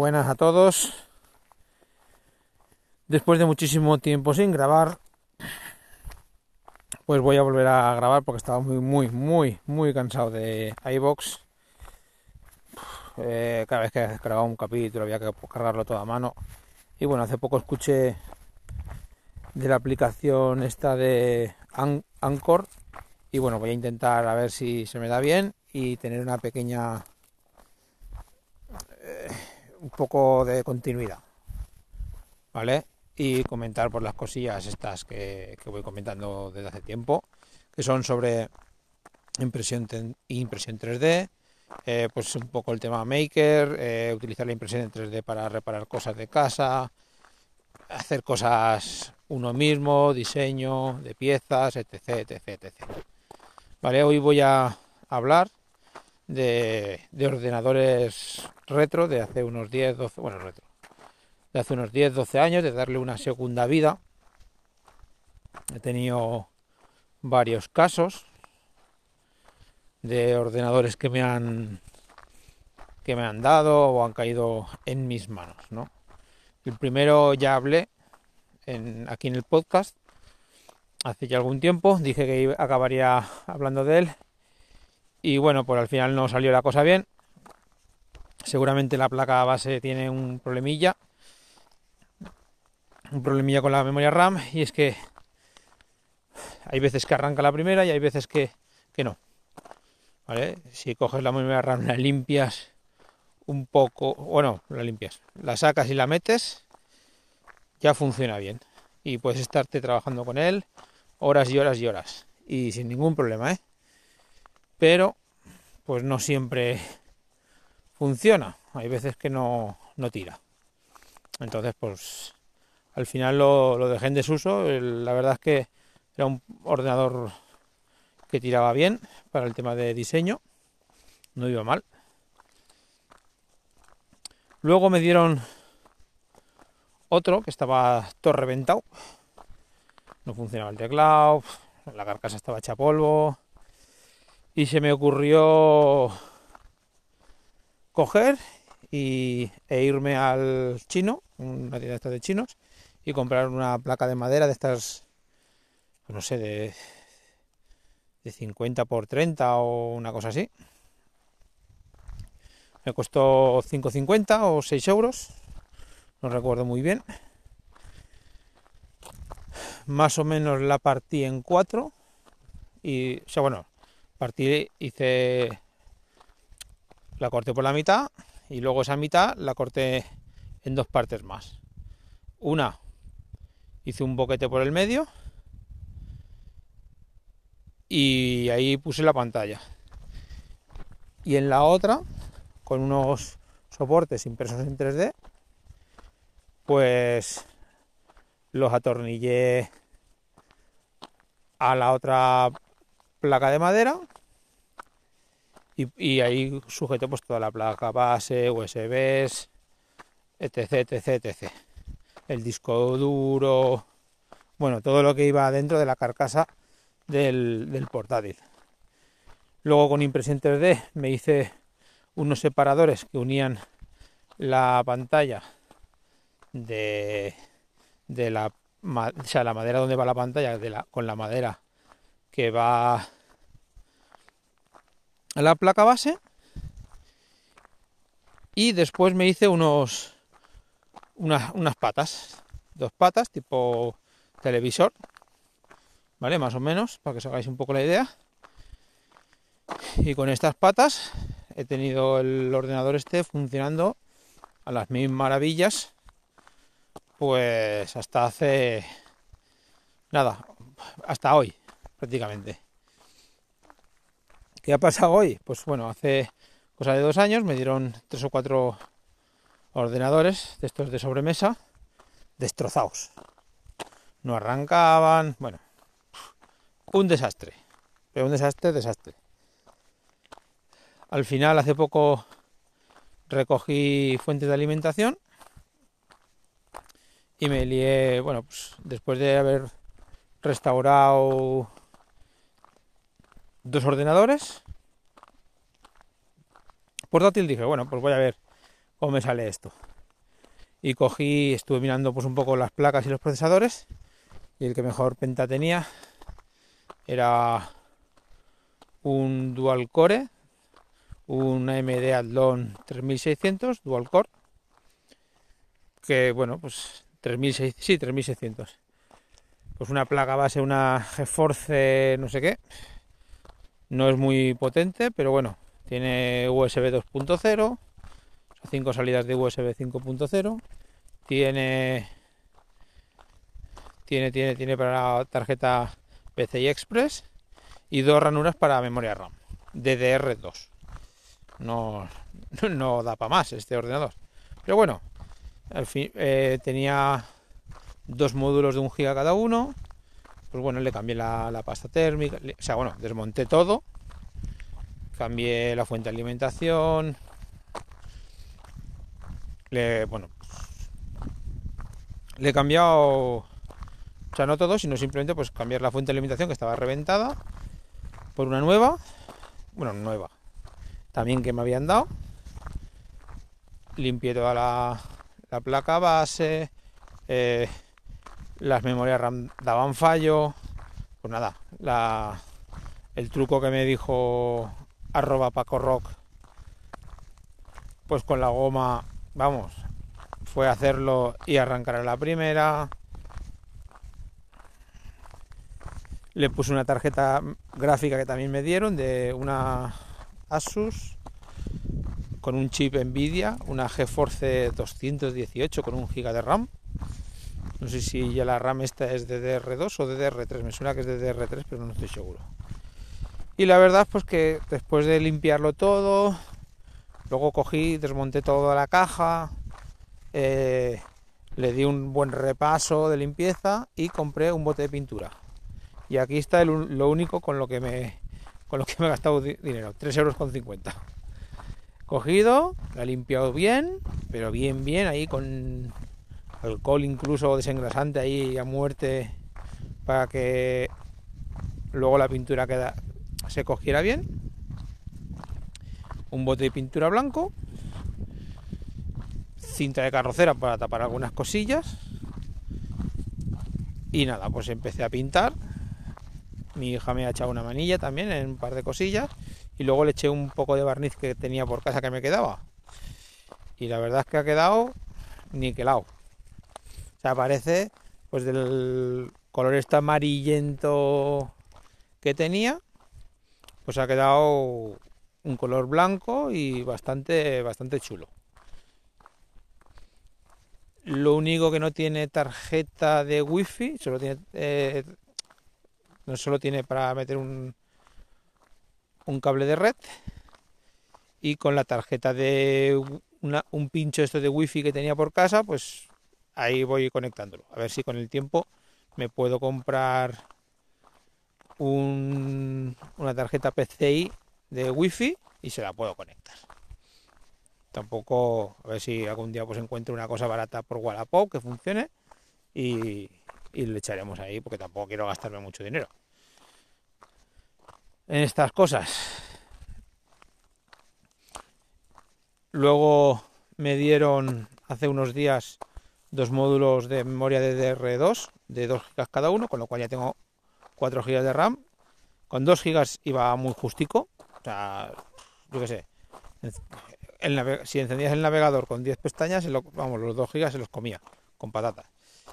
buenas a todos. Después de muchísimo tiempo sin grabar, pues voy a volver a grabar porque estaba muy, muy, muy, muy cansado de iBox. Eh, cada vez que grababa un capítulo había que cargarlo todo a mano. Y bueno, hace poco escuché de la aplicación esta de Anchor. Y bueno, voy a intentar a ver si se me da bien y tener una pequeña un poco de continuidad, ¿vale? Y comentar por las cosillas estas que, voy comentando desde hace tiempo, que son sobre impresión, impresión 3D, eh, pues un poco el tema Maker, eh, utilizar la impresión en 3D para reparar cosas de casa, hacer cosas uno mismo, diseño de piezas, etc, etc, etc. Vale, hoy voy a hablar de, ordenadores retro de hace unos 10, 12, bueno, retro, de hace unos 10, 12 años, de darle una segunda vida. He tenido varios casos de ordenadores que me han que me han dado o han caído en mis manos, ¿no? El primero ya hablé en, aquí en el podcast hace ya algún tiempo, dije que acabaría hablando de él y bueno, pues al final no salió la cosa bien. Seguramente la placa base tiene un problemilla. Un problemilla con la memoria RAM. Y es que hay veces que arranca la primera y hay veces que, que no. ¿Vale? Si coges la memoria RAM, la limpias un poco. Bueno, la limpias. La sacas y la metes. Ya funciona bien. Y puedes estarte trabajando con él horas y horas y horas. Y sin ningún problema, ¿eh? Pero pues no siempre funciona. Hay veces que no, no tira. Entonces, pues al final lo, lo dejé en desuso. La verdad es que era un ordenador que tiraba bien para el tema de diseño. No iba mal. Luego me dieron otro que estaba todo reventado. No funcionaba el teclado, la carcasa estaba hecha polvo, y se me ocurrió coger y, e irme al chino, una tienda de chinos, y comprar una placa de madera de estas, no sé, de, de 50 por 30 o una cosa así. Me costó 5,50 o 6 euros, no recuerdo muy bien. Más o menos la partí en cuatro y, o sea, bueno, partí, hice, la corté por la mitad y luego esa mitad la corté en dos partes más. Una, hice un boquete por el medio y ahí puse la pantalla. Y en la otra, con unos soportes impresos en 3D, pues los atornillé a la otra placa de madera y, ahí sujeto pues toda la placa base, USBs, etc, etc, etc. El disco duro, bueno, todo lo que iba dentro de la carcasa del, portátil. Luego con impresión 3D me hice unos separadores que unían la pantalla de, la, o sea, la madera donde va la pantalla con la madera que va a la placa base y después me hice unos unas, unas patas dos patas tipo televisor vale más o menos para que os hagáis un poco la idea. Y con estas patas he tenido el ordenador este funcionando a las mil maravillas pues hasta hace nada hasta hoy prácticamente. ¿Qué ha pasado hoy? Pues bueno, hace cosa de dos años me dieron tres o cuatro ordenadores de estos de sobremesa destrozados. No arrancaban, bueno, un desastre. Pero un desastre, desastre. Al final, hace poco recogí fuentes de alimentación y me lié, bueno, pues después de haber restaurado dos ordenadores. Portátil dije, bueno, pues voy a ver cómo me sale esto. y cogí, estuve mirando pues un poco las placas y los procesadores y el que mejor penta tenía era un dual core, un AMD Athlon 3600 dual core, que bueno, pues 3600, sí, 3600. Pues una placa base, una GeForce no sé qué. No es muy potente, pero bueno, tiene USB 2.0, 5 salidas de USB 5.0, tiene tiene tiene tiene para la tarjeta PCI Express y dos ranuras para memoria RAM DDR2. No, no da para más este ordenador. Pero bueno, eh, tenía dos módulos de un giga cada uno. Pues bueno, le cambié la, pasta térmica, o sea, bueno, desmonté todo, cambié la fuente de alimentación, le, bueno, le he cambiado, o sea, no todo, sino simplemente pues cambiar la fuente de alimentación que estaba reventada por una nueva, bueno, nueva, también que me habían dado. Limpié toda la, placa base, eh, las memorias RAM daban fallo, pues nada, la, el truco que me dijo arroba Paco Rock, pues con la goma, vamos, fue hacerlo y arrancar a la primera. Le puse una tarjeta gráfica que también me dieron de una Asus con un chip Nvidia, una GeForce 218 con un giga de RAM. No sé si ya la RAM esta es de DR2 o de DR3, me suena que es de DR3, pero no estoy seguro. Y la verdad pues que después de limpiarlo todo, luego cogí, desmonté toda la caja, eh, le di un buen repaso de limpieza y compré un bote de pintura. Y aquí está lo único con lo que me con lo que me he gastado dinero, 3,50 euros. Cogido, la he limpiado bien, pero bien, bien, ahí con alcohol incluso desengrasante ahí a muerte para que luego la pintura queda, se cogiera bien. Un bote de pintura blanco, cinta de carrocera para tapar algunas cosillas. Y nada, pues empecé a pintar mi hija me ha echado una manilla también en un par de cosillas y luego le eché un poco de barniz que tenía por casa que me quedaba. Y la verdad es que ha quedado niquelado. O sea, pues del color este amarillento que tenía, pues ha quedado un color blanco y bastante bastante chulo. Lo único que no tiene tarjeta de wifi, solo tiene eh, no solo tiene para meter un, un cable de red y con la tarjeta de un pincho esto de wifi que tenía por casa, pues ahí voy conectándolo. A ver si con el tiempo me puedo comprar un, una tarjeta PCI de wifi y se la puedo conectar. Tampoco, a ver si algún día pues encuentro una cosa barata por Wallapop que funcione y, y le echaremos ahí porque tampoco quiero gastarme mucho dinero en estas cosas. Luego me dieron hace unos días dos módulos de memoria DDR2 de 2 GB cada uno, con lo cual ya tengo 4 GB de RAM. Con 2 GB iba muy justico. O sea, yo qué sé. si encendías el navegador con 10 pestañas, vamos, los 2 GB se los comía con patatas.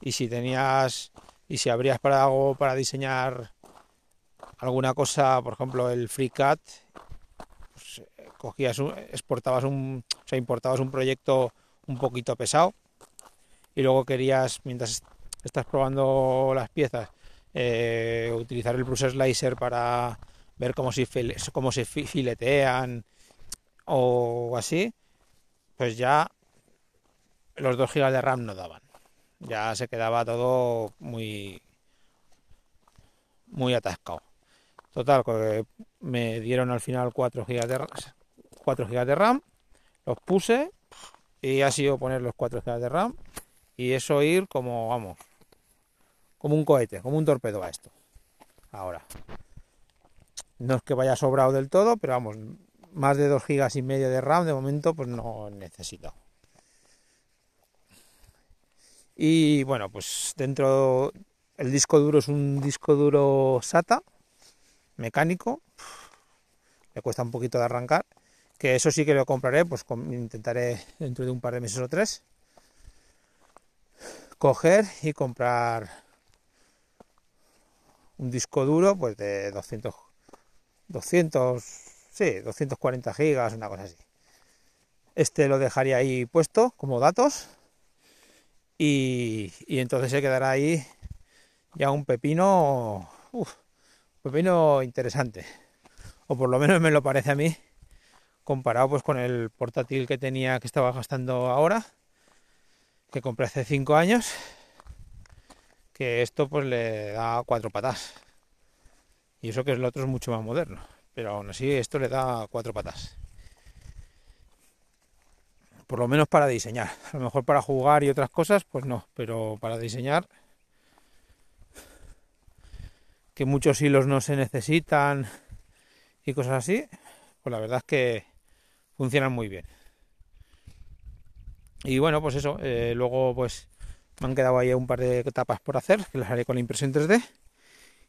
Y si tenías y si abrías para algo para diseñar alguna cosa, por ejemplo el FreeCAD, pues, eh, cogías, exportabas un, o sea, importabas un proyecto un poquito pesado y luego querías, mientras estás probando las piezas, eh, utilizar el Bruce Slicer para ver cómo se, cómo se filetean o así, pues ya los 2 GB de RAM no daban. Ya se quedaba todo muy muy atascado. Total, me dieron al final 4 GB de, 4 GB de RAM, los puse y ha sido poner los 4 GB de RAM y eso ir como, vamos, como un cohete, como un torpedo a esto. Ahora, no es que vaya sobrado del todo, pero vamos, más de 2 GB y medio de RAM de momento pues no necesito. Y bueno, pues dentro el disco duro es un disco duro SATA mecánico. Le cuesta un poquito de arrancar. Que eso sí que lo compraré, pues intentaré dentro de un par de meses o tres coger y comprar un disco duro pues de 200 200 sí 240 gigas una cosa así. Este lo dejaría ahí puesto como datos y, entonces se quedará ahí ya un pepino uf, pepino interesante. O por lo menos me lo parece a mí comparado pues con el portátil que tenía que estaba gastando ahora que compré hace 5 años que esto pues le da cuatro patas. Y eso que el otro es mucho más moderno pero aún así esto le da cuatro patas. Por lo menos para diseñar. A lo mejor para jugar y otras cosas pues no pero para diseñar que muchos hilos no se necesitan y cosas así pues la verdad es que funcionan muy bien y bueno, pues eso, eh, luego pues me han quedado ahí un par de etapas por hacer, que las haré con la impresión 3D.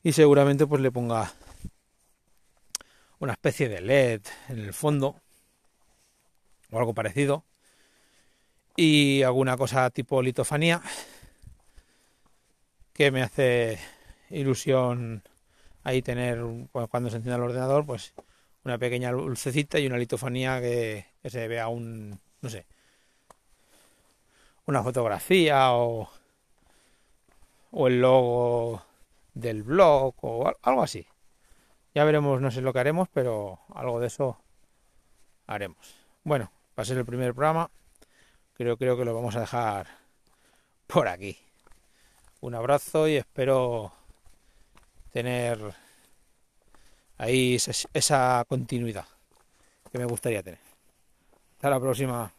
Y seguramente pues le ponga una especie de LED en el fondo. O algo parecido. Y alguna cosa tipo litofanía. Que me hace ilusión ahí tener, pues, cuando se encienda el ordenador, pues una pequeña lucecita y una litofanía que se vea un, no sé, una fotografía o, o el logo del blog o algo así. Ya veremos, no sé lo que haremos, pero algo de eso haremos. Bueno, va a ser el primer programa. Creo, creo que lo vamos a dejar por aquí. Un abrazo y espero tener ahí esa continuidad que me gustaría tener. Hasta la próxima.